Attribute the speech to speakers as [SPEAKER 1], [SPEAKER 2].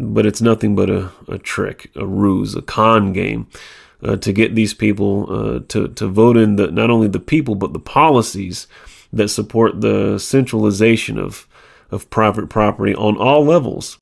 [SPEAKER 1] but it's nothing but a, a trick, a ruse, a con game uh, to get these people uh, to to vote in the not only the people but the policies that support the centralization of of private property on all levels.